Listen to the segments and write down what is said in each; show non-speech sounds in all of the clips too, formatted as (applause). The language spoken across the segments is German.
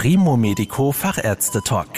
Primo Medico Fachärzte Talk.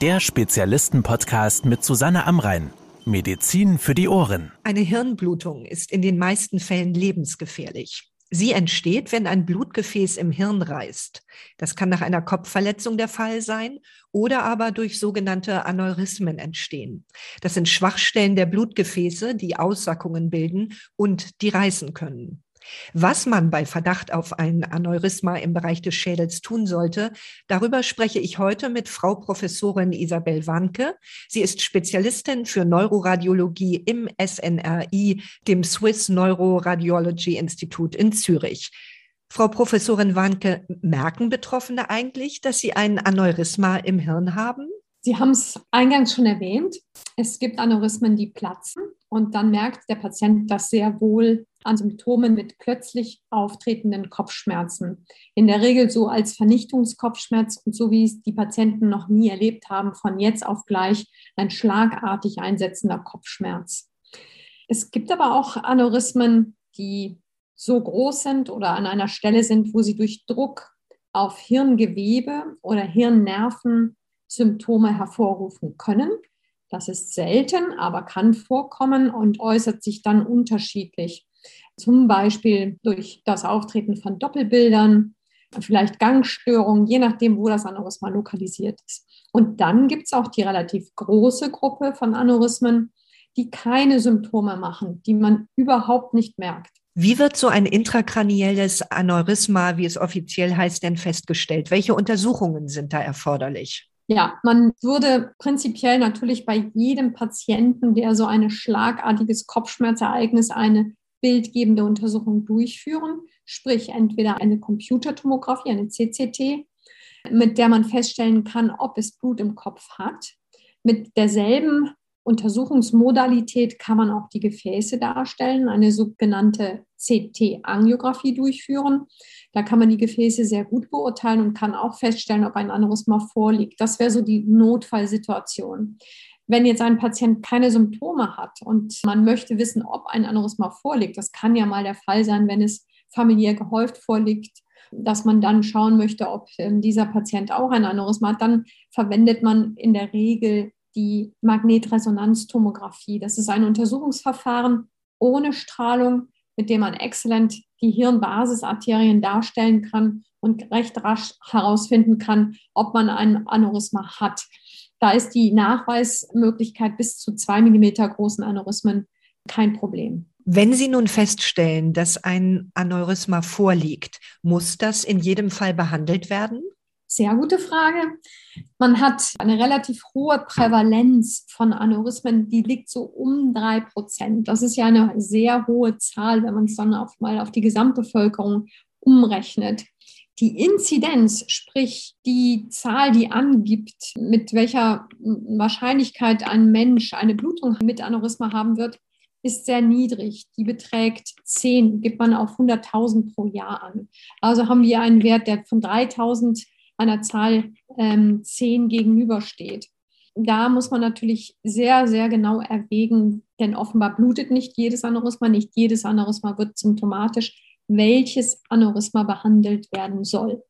Der Spezialisten-Podcast mit Susanne Amrein. Medizin für die Ohren. Eine Hirnblutung ist in den meisten Fällen lebensgefährlich. Sie entsteht, wenn ein Blutgefäß im Hirn reißt. Das kann nach einer Kopfverletzung der Fall sein oder aber durch sogenannte Aneurysmen entstehen. Das sind Schwachstellen der Blutgefäße, die Aussackungen bilden und die reißen können. Was man bei Verdacht auf ein Aneurysma im Bereich des Schädels tun sollte, darüber spreche ich heute mit Frau Professorin Isabel Wanke. Sie ist Spezialistin für Neuroradiologie im SNRI, dem Swiss Neuroradiology Institute in Zürich. Frau Professorin Wanke, merken Betroffene eigentlich, dass sie ein Aneurysma im Hirn haben? Sie haben es eingangs schon erwähnt. Es gibt Aneurysmen, die platzen und dann merkt der Patient das sehr wohl an Symptomen mit plötzlich auftretenden Kopfschmerzen. In der Regel so als Vernichtungskopfschmerz und so wie es die Patienten noch nie erlebt haben, von jetzt auf gleich ein schlagartig einsetzender Kopfschmerz. Es gibt aber auch Aneurysmen, die so groß sind oder an einer Stelle sind, wo sie durch Druck auf Hirngewebe oder Hirnnerven Symptome hervorrufen können. Das ist selten, aber kann vorkommen und äußert sich dann unterschiedlich. Zum Beispiel durch das Auftreten von Doppelbildern, vielleicht Gangstörungen, je nachdem, wo das Aneurysma lokalisiert ist. Und dann gibt es auch die relativ große Gruppe von Aneurysmen, die keine Symptome machen, die man überhaupt nicht merkt. Wie wird so ein intrakranielles Aneurysma, wie es offiziell heißt, denn festgestellt? Welche Untersuchungen sind da erforderlich? Ja, man würde prinzipiell natürlich bei jedem Patienten, der so ein schlagartiges Kopfschmerzereignis, eine bildgebende Untersuchung durchführen, sprich entweder eine Computertomographie, eine CCT, mit der man feststellen kann, ob es Blut im Kopf hat. Mit derselben Untersuchungsmodalität kann man auch die Gefäße darstellen, eine sogenannte CT-Angiografie durchführen. Da kann man die Gefäße sehr gut beurteilen und kann auch feststellen, ob ein Aneurysma vorliegt. Das wäre so die Notfallsituation. Wenn jetzt ein Patient keine Symptome hat und man möchte wissen, ob ein Aneurysma vorliegt, das kann ja mal der Fall sein, wenn es familiär gehäuft vorliegt, dass man dann schauen möchte, ob ähm, dieser Patient auch ein Aneurysma hat, dann verwendet man in der Regel die Magnetresonanztomographie. Das ist ein Untersuchungsverfahren ohne Strahlung, mit dem man exzellent die Hirnbasisarterien darstellen kann und recht rasch herausfinden kann, ob man ein Aneurysma hat. Da ist die Nachweismöglichkeit bis zu zwei Millimeter großen Aneurysmen kein Problem. Wenn Sie nun feststellen, dass ein Aneurysma vorliegt, muss das in jedem Fall behandelt werden? Sehr gute Frage. Man hat eine relativ hohe Prävalenz von Aneurysmen, die liegt so um drei Prozent. Das ist ja eine sehr hohe Zahl, wenn man es dann auf, mal auf die Gesamtbevölkerung umrechnet. Die Inzidenz, sprich die Zahl, die angibt, mit welcher Wahrscheinlichkeit ein Mensch eine Blutung mit Aneurysma haben wird, ist sehr niedrig. Die beträgt 10, gibt man auf 100.000 pro Jahr an. Also haben wir einen Wert, der von 3.000 einer Zahl ähm, 10 gegenübersteht. Da muss man natürlich sehr, sehr genau erwägen, denn offenbar blutet nicht jedes Aneurysma, nicht jedes Aneurysma wird symptomatisch, welches Aneurysma behandelt werden soll.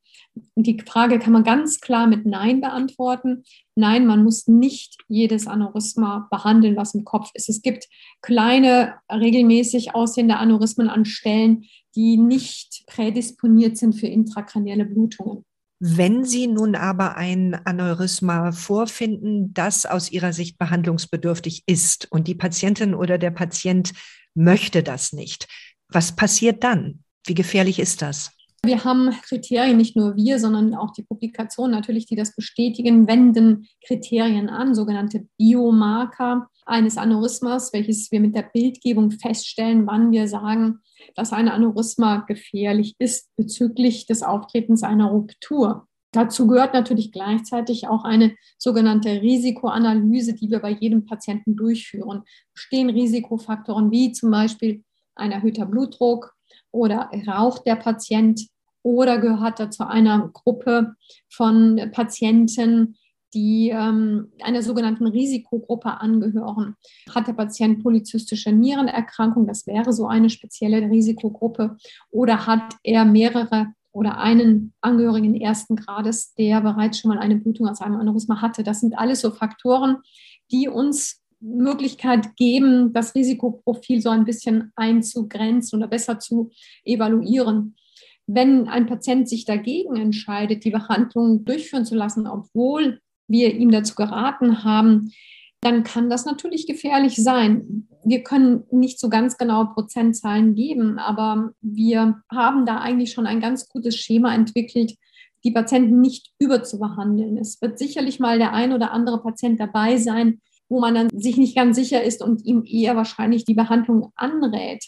Die Frage kann man ganz klar mit Nein beantworten. Nein, man muss nicht jedes Aneurysma behandeln, was im Kopf ist. Es gibt kleine, regelmäßig aussehende Aneurysmen an Stellen, die nicht prädisponiert sind für intrakranielle Blutungen. Wenn Sie nun aber ein Aneurysma vorfinden, das aus Ihrer Sicht behandlungsbedürftig ist und die Patientin oder der Patient möchte das nicht, was passiert dann? Wie gefährlich ist das? Wir haben Kriterien, nicht nur wir, sondern auch die Publikationen natürlich, die das bestätigen, wenden Kriterien an, sogenannte Biomarker eines Aneurysmas, welches wir mit der Bildgebung feststellen, wann wir sagen, dass ein Aneurysma gefährlich ist bezüglich des Auftretens einer Ruptur. Dazu gehört natürlich gleichzeitig auch eine sogenannte Risikoanalyse, die wir bei jedem Patienten durchführen. Bestehen Risikofaktoren wie zum Beispiel ein erhöhter Blutdruck oder raucht der Patient oder gehört er zu einer Gruppe von Patienten, die ähm, einer sogenannten Risikogruppe angehören. Hat der Patient polyzystische Nierenerkrankung, das wäre so eine spezielle Risikogruppe, oder hat er mehrere oder einen Angehörigen ersten Grades, der bereits schon mal eine Blutung aus einem Aneurysma hatte. Das sind alles so Faktoren, die uns Möglichkeit geben, das Risikoprofil so ein bisschen einzugrenzen oder besser zu evaluieren. Wenn ein Patient sich dagegen entscheidet, die Behandlung durchführen zu lassen, obwohl wir ihm dazu geraten haben, dann kann das natürlich gefährlich sein. Wir können nicht so ganz genaue Prozentzahlen geben, aber wir haben da eigentlich schon ein ganz gutes Schema entwickelt, die Patienten nicht überzubehandeln. Es wird sicherlich mal der ein oder andere Patient dabei sein, wo man dann sich nicht ganz sicher ist und ihm eher wahrscheinlich die Behandlung anrät.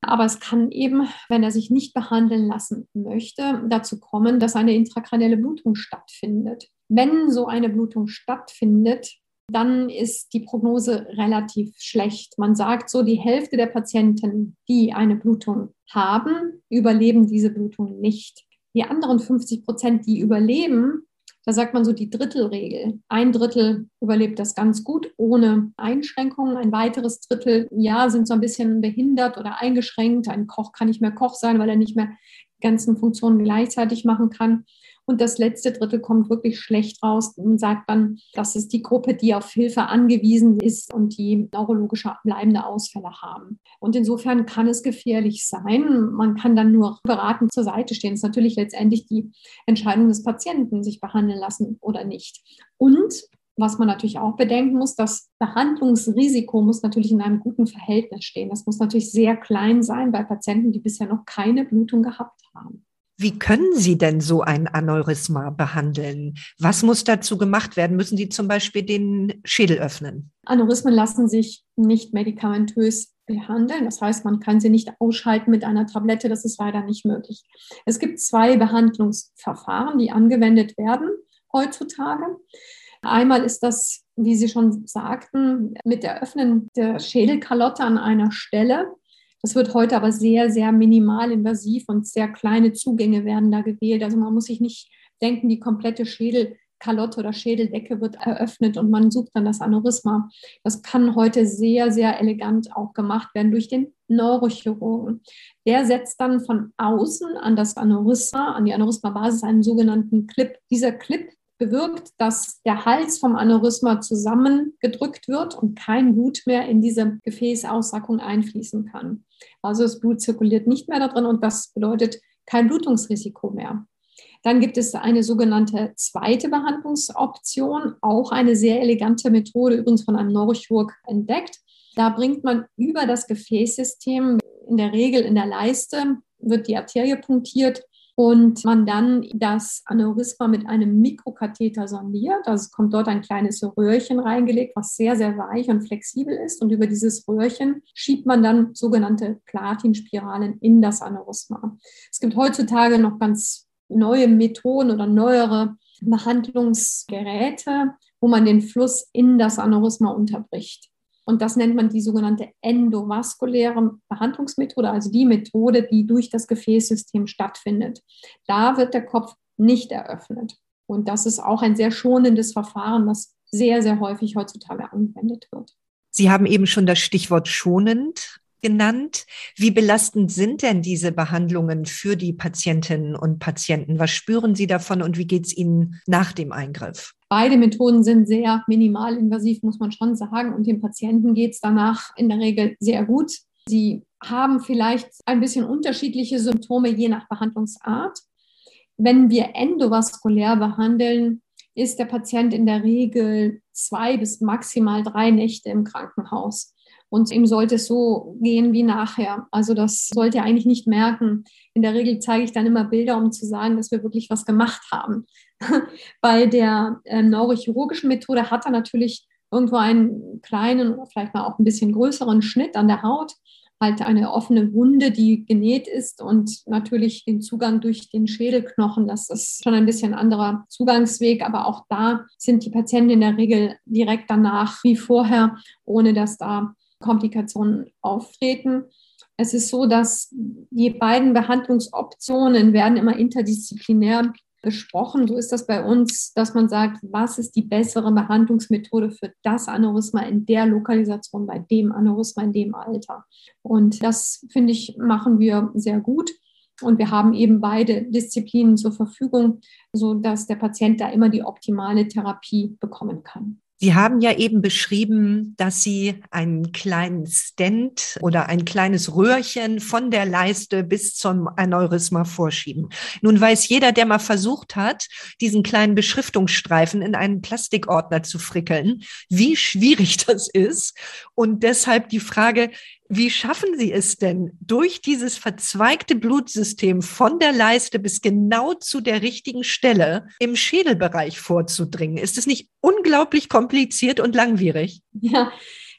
Aber es kann eben, wenn er sich nicht behandeln lassen möchte, dazu kommen, dass eine intrakranielle Blutung stattfindet. Wenn so eine Blutung stattfindet, dann ist die Prognose relativ schlecht. Man sagt so, die Hälfte der Patienten, die eine Blutung haben, überleben diese Blutung nicht. Die anderen 50 Prozent, die überleben, da sagt man so die Drittelregel. Ein Drittel überlebt das ganz gut ohne Einschränkungen. Ein weiteres Drittel, ja, sind so ein bisschen behindert oder eingeschränkt. Ein Koch kann nicht mehr Koch sein, weil er nicht mehr die ganzen Funktionen gleichzeitig machen kann. Und das letzte Drittel kommt wirklich schlecht raus und sagt dann, das ist die Gruppe, die auf Hilfe angewiesen ist und die neurologische bleibende Ausfälle haben. Und insofern kann es gefährlich sein. Man kann dann nur beratend zur Seite stehen. Es ist natürlich letztendlich die Entscheidung des Patienten, sich behandeln lassen oder nicht. Und was man natürlich auch bedenken muss, das Behandlungsrisiko muss natürlich in einem guten Verhältnis stehen. Das muss natürlich sehr klein sein bei Patienten, die bisher noch keine Blutung gehabt haben. Wie können Sie denn so ein Aneurysma behandeln? Was muss dazu gemacht werden? Müssen Sie zum Beispiel den Schädel öffnen? Aneurysmen lassen sich nicht medikamentös behandeln. Das heißt, man kann sie nicht ausschalten mit einer Tablette. Das ist leider nicht möglich. Es gibt zwei Behandlungsverfahren, die angewendet werden heutzutage. Einmal ist das, wie Sie schon sagten, mit der Öffnen der Schädelkalotte an einer Stelle das wird heute aber sehr, sehr minimal invasiv und sehr kleine Zugänge werden da gewählt. Also man muss sich nicht denken, die komplette Schädelkalotte oder Schädeldecke wird eröffnet und man sucht dann das Aneurysma. Das kann heute sehr, sehr elegant auch gemacht werden durch den Neurochirurgen. Der setzt dann von außen an das Aneurysma, an die Aneurysma-Basis einen sogenannten Clip. Dieser Clip bewirkt, dass der Hals vom Aneurysma zusammengedrückt wird und kein Blut mehr in diese Gefäßaussackung einfließen kann. Also das Blut zirkuliert nicht mehr da drin und das bedeutet kein Blutungsrisiko mehr. Dann gibt es eine sogenannte zweite Behandlungsoption, auch eine sehr elegante Methode, übrigens von einem Neurochirurg entdeckt. Da bringt man über das Gefäßsystem, in der Regel in der Leiste, wird die Arterie punktiert und man dann das Aneurysma mit einem Mikrokatheter sondiert. Also es kommt dort ein kleines Röhrchen reingelegt, was sehr, sehr weich und flexibel ist. Und über dieses Röhrchen schiebt man dann sogenannte Platinspiralen in das Aneurysma. Es gibt heutzutage noch ganz neue Methoden oder neuere Behandlungsgeräte, wo man den Fluss in das Aneurysma unterbricht. Und das nennt man die sogenannte endovaskuläre Behandlungsmethode, also die Methode, die durch das Gefäßsystem stattfindet. Da wird der Kopf nicht eröffnet. Und das ist auch ein sehr schonendes Verfahren, was sehr, sehr häufig heutzutage angewendet wird. Sie haben eben schon das Stichwort schonend genannt. Wie belastend sind denn diese Behandlungen für die Patientinnen und Patienten? Was spüren Sie davon und wie geht es Ihnen nach dem Eingriff? Beide Methoden sind sehr minimalinvasiv, muss man schon sagen. Und dem Patienten geht es danach in der Regel sehr gut. Sie haben vielleicht ein bisschen unterschiedliche Symptome je nach Behandlungsart. Wenn wir endovaskulär behandeln, ist der Patient in der Regel zwei bis maximal drei Nächte im Krankenhaus. Und ihm sollte es so gehen wie nachher. Also das sollte er eigentlich nicht merken. In der Regel zeige ich dann immer Bilder, um zu sagen, dass wir wirklich was gemacht haben. (laughs) Bei der äh, neurochirurgischen Methode hat er natürlich irgendwo einen kleinen oder vielleicht mal auch ein bisschen größeren Schnitt an der Haut, halt eine offene Wunde, die genäht ist und natürlich den Zugang durch den Schädelknochen. Das ist schon ein bisschen anderer Zugangsweg, aber auch da sind die Patienten in der Regel direkt danach wie vorher, ohne dass da Komplikationen auftreten. Es ist so, dass die beiden Behandlungsoptionen werden immer interdisziplinär besprochen. So ist das bei uns, dass man sagt, was ist die bessere Behandlungsmethode für das Aneurysma in der Lokalisation, bei dem Aneurysma in dem Alter. Und das, finde ich, machen wir sehr gut. Und wir haben eben beide Disziplinen zur Verfügung, sodass der Patient da immer die optimale Therapie bekommen kann. Sie haben ja eben beschrieben, dass Sie einen kleinen Stent oder ein kleines Röhrchen von der Leiste bis zum Aneurysma vorschieben. Nun weiß jeder, der mal versucht hat, diesen kleinen Beschriftungsstreifen in einen Plastikordner zu frickeln, wie schwierig (laughs) das ist. Und deshalb die Frage, wie schaffen Sie es denn, durch dieses verzweigte Blutsystem von der Leiste bis genau zu der richtigen Stelle im Schädelbereich vorzudringen? Ist es nicht unglaublich kompliziert und langwierig? Ja,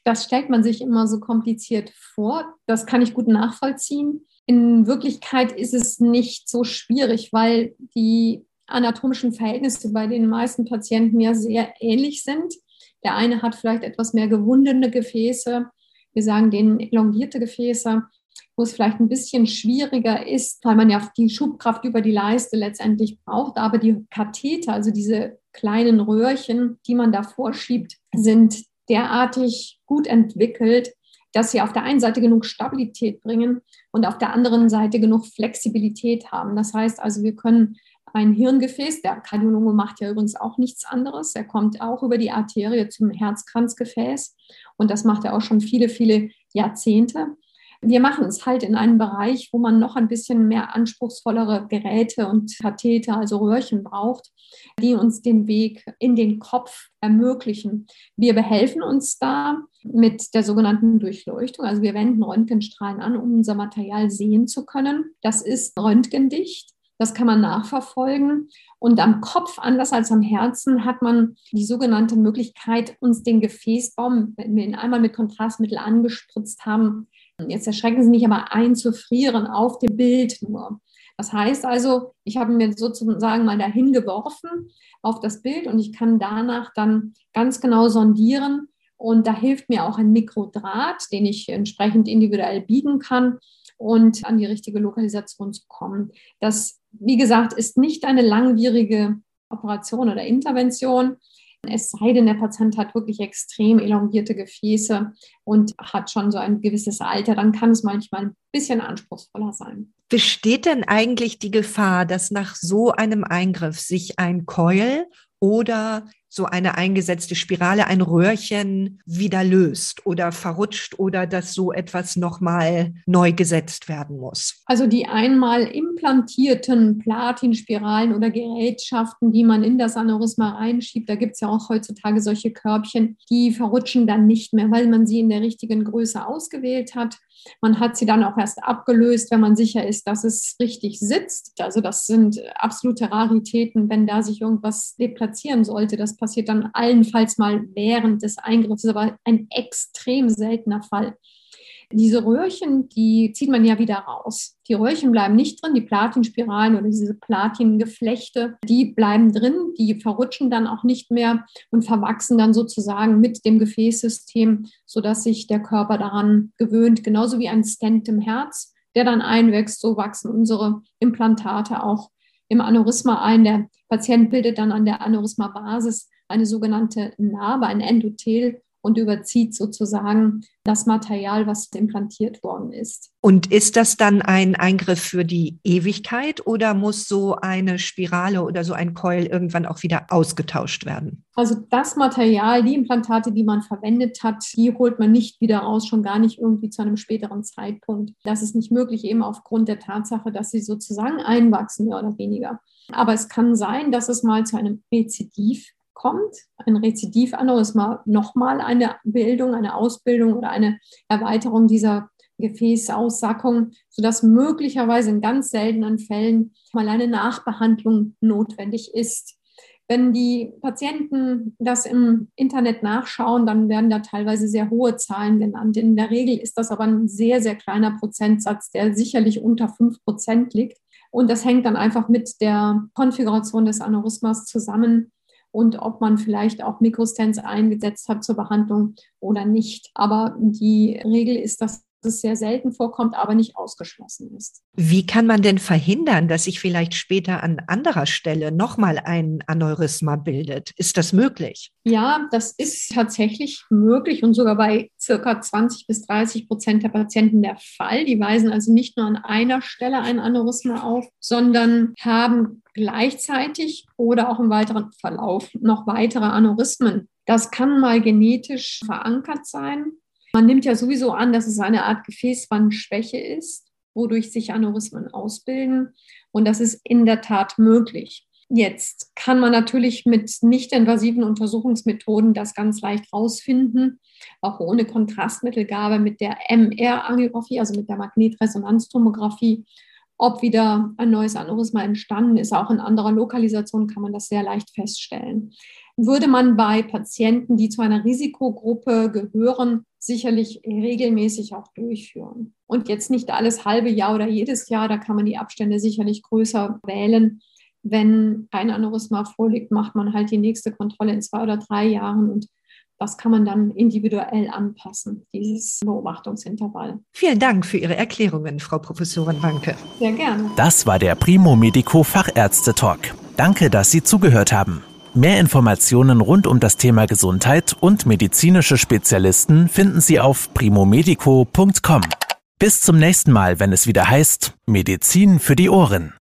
das stellt man sich immer so kompliziert vor. Das kann ich gut nachvollziehen. In Wirklichkeit ist es nicht so schwierig, weil die anatomischen Verhältnisse bei den meisten Patienten ja sehr ähnlich sind. Der eine hat vielleicht etwas mehr gewundene Gefäße, wir sagen denen elongierte Gefäße, wo es vielleicht ein bisschen schwieriger ist, weil man ja die Schubkraft über die Leiste letztendlich braucht. Aber die Katheter, also diese kleinen Röhrchen, die man da vorschiebt, sind derartig gut entwickelt, dass sie auf der einen Seite genug Stabilität bringen und auf der anderen Seite genug Flexibilität haben. Das heißt also, wir können ein Hirngefäß, der Kardiologe macht ja übrigens auch nichts anderes, er kommt auch über die Arterie zum Herzkranzgefäß und das macht er auch schon viele, viele Jahrzehnte. Wir machen es halt in einem Bereich, wo man noch ein bisschen mehr anspruchsvollere Geräte und Katheter, also Röhrchen braucht, die uns den Weg in den Kopf ermöglichen. Wir behelfen uns da mit der sogenannten Durchleuchtung. Also wir wenden Röntgenstrahlen an, um unser Material sehen zu können. Das ist röntgendicht. Das kann man nachverfolgen. Und am Kopf, anders als am Herzen, hat man die sogenannte Möglichkeit, uns den Gefäßbaum, wenn wir ihn einmal mit Kontrastmittel angespritzt haben, jetzt erschrecken Sie mich aber einzufrieren auf dem Bild nur. Das heißt also, ich habe mir sozusagen mal dahin geworfen auf das Bild und ich kann danach dann ganz genau sondieren. Und da hilft mir auch ein Mikrodraht, den ich entsprechend individuell biegen kann und an die richtige Lokalisation zu kommen. Das wie gesagt, ist nicht eine langwierige Operation oder Intervention. Es sei denn, der Patient hat wirklich extrem elongierte Gefäße und hat schon so ein gewisses Alter, dann kann es manchmal ein bisschen anspruchsvoller sein. Besteht denn eigentlich die Gefahr, dass nach so einem Eingriff sich ein Keul oder so eine eingesetzte Spirale, ein Röhrchen wieder löst oder verrutscht oder dass so etwas nochmal neu gesetzt werden muss? Also die einmal implantierten Platinspiralen oder Gerätschaften, die man in das Aneurysma reinschiebt, da gibt es ja auch heutzutage solche Körbchen, die verrutschen dann nicht mehr, weil man sie in der richtigen Größe ausgewählt hat. Man hat sie dann auch erst abgelöst, wenn man sicher ist, dass es richtig sitzt. Also das sind absolute Raritäten, wenn da sich irgendwas deplatzieren sollte. Das passiert dann allenfalls mal während des Eingriffs, aber ein extrem seltener Fall. Diese Röhrchen, die zieht man ja wieder raus. Die Röhrchen bleiben nicht drin, die Platinspiralen oder diese Platingeflechte, die bleiben drin, die verrutschen dann auch nicht mehr und verwachsen dann sozusagen mit dem Gefäßsystem, sodass sich der Körper daran gewöhnt, genauso wie ein Stent im Herz, der dann einwächst, so wachsen unsere Implantate auch im Aneurysma ein. Der Patient bildet dann an der Aneurysma-Basis eine sogenannte Narbe, ein Endothel und überzieht sozusagen das Material, was implantiert worden ist. Und ist das dann ein Eingriff für die Ewigkeit oder muss so eine Spirale oder so ein Coil irgendwann auch wieder ausgetauscht werden? Also das Material, die Implantate, die man verwendet hat, die holt man nicht wieder raus, schon gar nicht irgendwie zu einem späteren Zeitpunkt. Das ist nicht möglich, eben aufgrund der Tatsache, dass sie sozusagen einwachsen, mehr oder weniger. Aber es kann sein, dass es mal zu einem Rezidiv kommt, ein Rezidivaneurysma, nochmal eine Bildung, eine Ausbildung oder eine Erweiterung dieser Gefäßaussackung, sodass möglicherweise in ganz seltenen Fällen mal eine Nachbehandlung notwendig ist. Wenn die Patienten das im Internet nachschauen, dann werden da teilweise sehr hohe Zahlen genannt. In der Regel ist das aber ein sehr, sehr kleiner Prozentsatz, der sicherlich unter 5 Prozent liegt. Und das hängt dann einfach mit der Konfiguration des Aneurysmas zusammen, und ob man vielleicht auch Mikrostents eingesetzt hat zur Behandlung oder nicht. Aber die Regel ist, dass es sehr selten vorkommt, aber nicht ausgeschlossen ist. Wie kann man denn verhindern, dass sich vielleicht später an anderer Stelle nochmal ein Aneurysma bildet? Ist das möglich? Ja, das ist tatsächlich möglich und sogar bei circa 20 bis 30 Prozent der Patienten der Fall. Die weisen also nicht nur an einer Stelle ein Aneurysma auf, sondern haben gleichzeitig oder auch im weiteren Verlauf noch weitere Aneurysmen. Das kann mal genetisch verankert sein. Man nimmt ja sowieso an, dass es eine Art Gefäßwandschwäche ist, wodurch sich Aneurysmen ausbilden. Und das ist in der Tat möglich. Jetzt kann man natürlich mit nicht-invasiven Untersuchungsmethoden das ganz leicht rausfinden, auch ohne Kontrastmittelgabe mit der MR-Angiografie, also mit der Magnetresonanztomographie ob wieder ein neues Aneurysma entstanden ist. Auch in anderer Lokalisation kann man das sehr leicht feststellen. Würde man bei Patienten, die zu einer Risikogruppe gehören, sicherlich regelmäßig auch durchführen. Und jetzt nicht alles halbe Jahr oder jedes Jahr, da kann man die Abstände sicherlich größer wählen. Wenn ein Aneurysma vorliegt, macht man halt die nächste Kontrolle in zwei oder drei Jahren und das kann man dann individuell anpassen, dieses Beobachtungsintervall. Vielen Dank für Ihre Erklärungen, Frau Professorin Wanke. Sehr gerne. Das war der Primo Medico Fachärzte Talk. Danke, dass Sie zugehört haben. Mehr Informationen rund um das Thema Gesundheit und medizinische Spezialisten finden Sie auf primomedico.com. Bis zum nächsten Mal, wenn es wieder heißt Medizin für die Ohren.